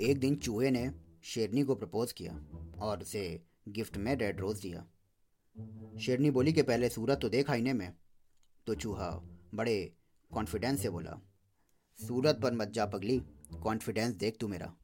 एक दिन चूहे ने शेरनी को प्रपोज किया और उसे गिफ्ट में रेड रोज दिया। शेरनी बोली कि पहले सूरत तो देख आईने में तो चूहा बड़े कॉन्फिडेंस से बोला सूरत पर मत जा पगली कॉन्फिडेंस देख तू मेरा।